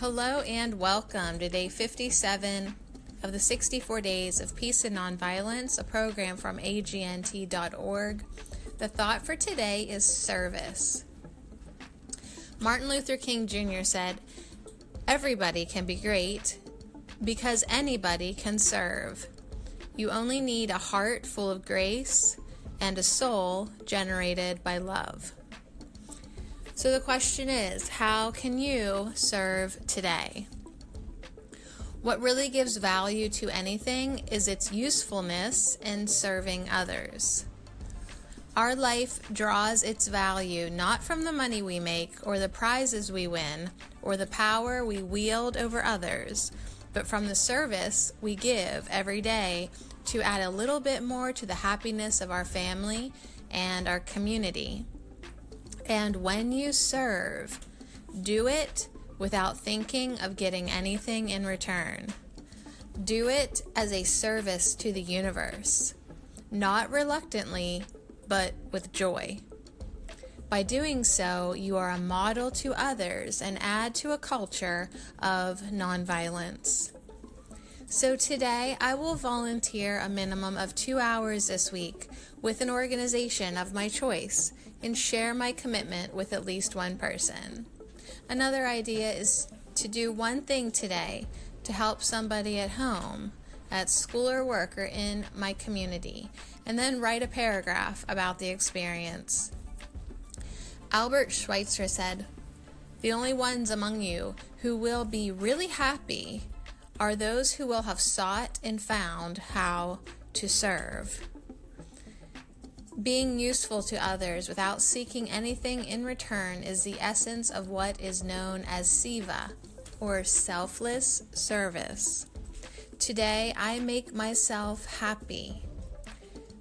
Hello and welcome to day 57 of the 64 Days of Peace and Nonviolence, a program from agnt.org. The thought for today is service. Martin Luther King Jr. said, Everybody can be great because anybody can serve. You only need a heart full of grace and a soul generated by love. So the question is how can you serve today? What really gives value to anything is its usefulness in serving others. Our life draws its value not from the money we make or the prizes we win or the power we wield over others, but from the service we give every day to add a little bit more to the happiness of our family and our community. And when you serve, do it without thinking of getting anything in return. Do it as a service to the universe, not reluctantly, but with joy. By doing so, you are a model to others and add to a culture of nonviolence. So today, I will volunteer a minimum of two hours this week with an organization of my choice and share my commitment with at least one person. Another idea is to do one thing today to help somebody at home, at school or work, or in my community, and then write a paragraph about the experience. Albert Schweitzer said, The only ones among you who will be really happy are those who will have sought and found how to serve. Being useful to others without seeking anything in return is the essence of what is known as seva, or selfless service. Today, I make myself happy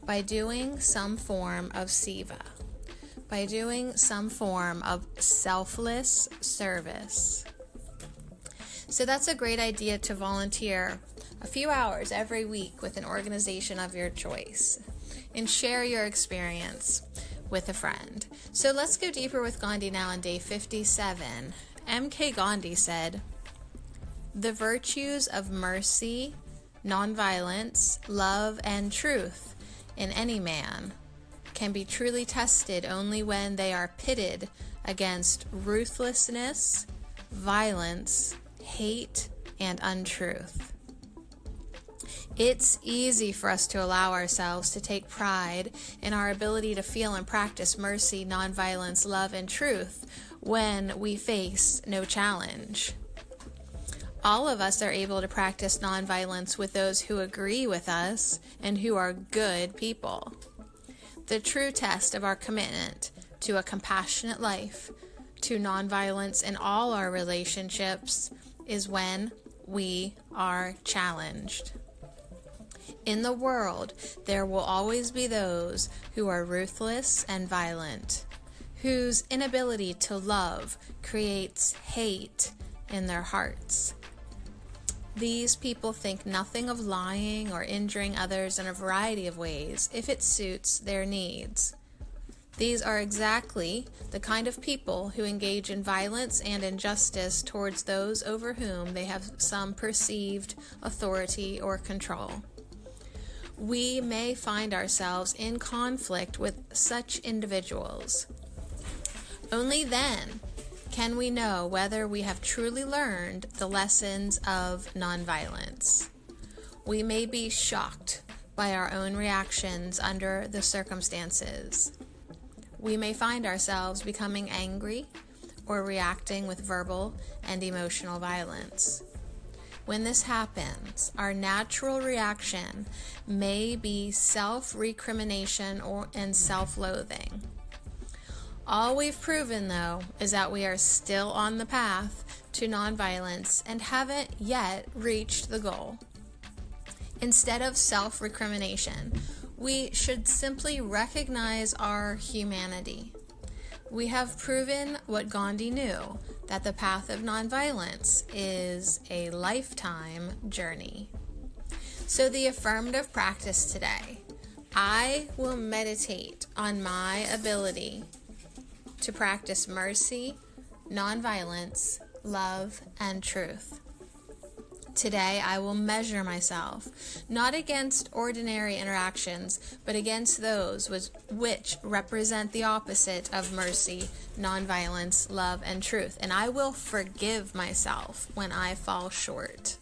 by doing some form of seva, by doing some form of selfless service. So, that's a great idea to volunteer a few hours every week with an organization of your choice and share your experience with a friend. So let's go deeper with Gandhi now on day 57. M.K. Gandhi said, The virtues of mercy, nonviolence, love, and truth in any man can be truly tested only when they are pitted against ruthlessness, violence, hate, and untruth. It's easy for us to allow ourselves to take pride in our ability to feel and practice mercy, nonviolence, love, and truth when we face no challenge. All of us are able to practice nonviolence with those who agree with us and who are good people. The true test of our commitment to a compassionate life, to nonviolence in all our relationships, is when we are challenged. In the world, there will always be those who are ruthless and violent, whose inability to love creates hate in their hearts. These people think nothing of lying or injuring others in a variety of ways if it suits their needs. These are exactly the kind of people who engage in violence and injustice towards those over whom they have some perceived authority or control we may find ourselves in conflict with such individuals. Only then can we know whether we have truly learned the lessons of nonviolence. We may be shocked by our own reactions under the circumstances. We may find ourselves becoming angry or reacting with verbal and emotional violence. When this happens, our natural reaction may be self recrimination and self loathing. All we've proven, though, is that we are still on the path to nonviolence and haven't yet reached the goal. Instead of self recrimination, we should simply recognize our humanity. We have proven what Gandhi knew that the path of nonviolence is a lifetime journey. So, the affirmative practice today I will meditate on my ability to practice mercy, nonviolence, love, and truth. Today, I will measure myself, not against ordinary interactions, but against those which, represent the opposite of mercy, nonviolence, love, and truth. And I will forgive myself when I fall short.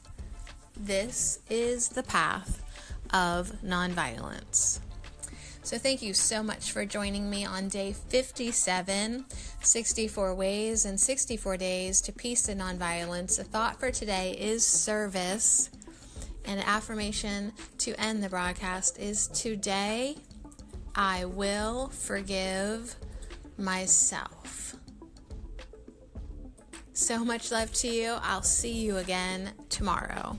This is the path of nonviolence. So, thank you so much for joining me on day 57 64 Ways and 64 Days to Peace and Nonviolence. The thought for today is service. And affirmation to end the broadcast is Today I will forgive myself. So much love to you. I'll see you again tomorrow.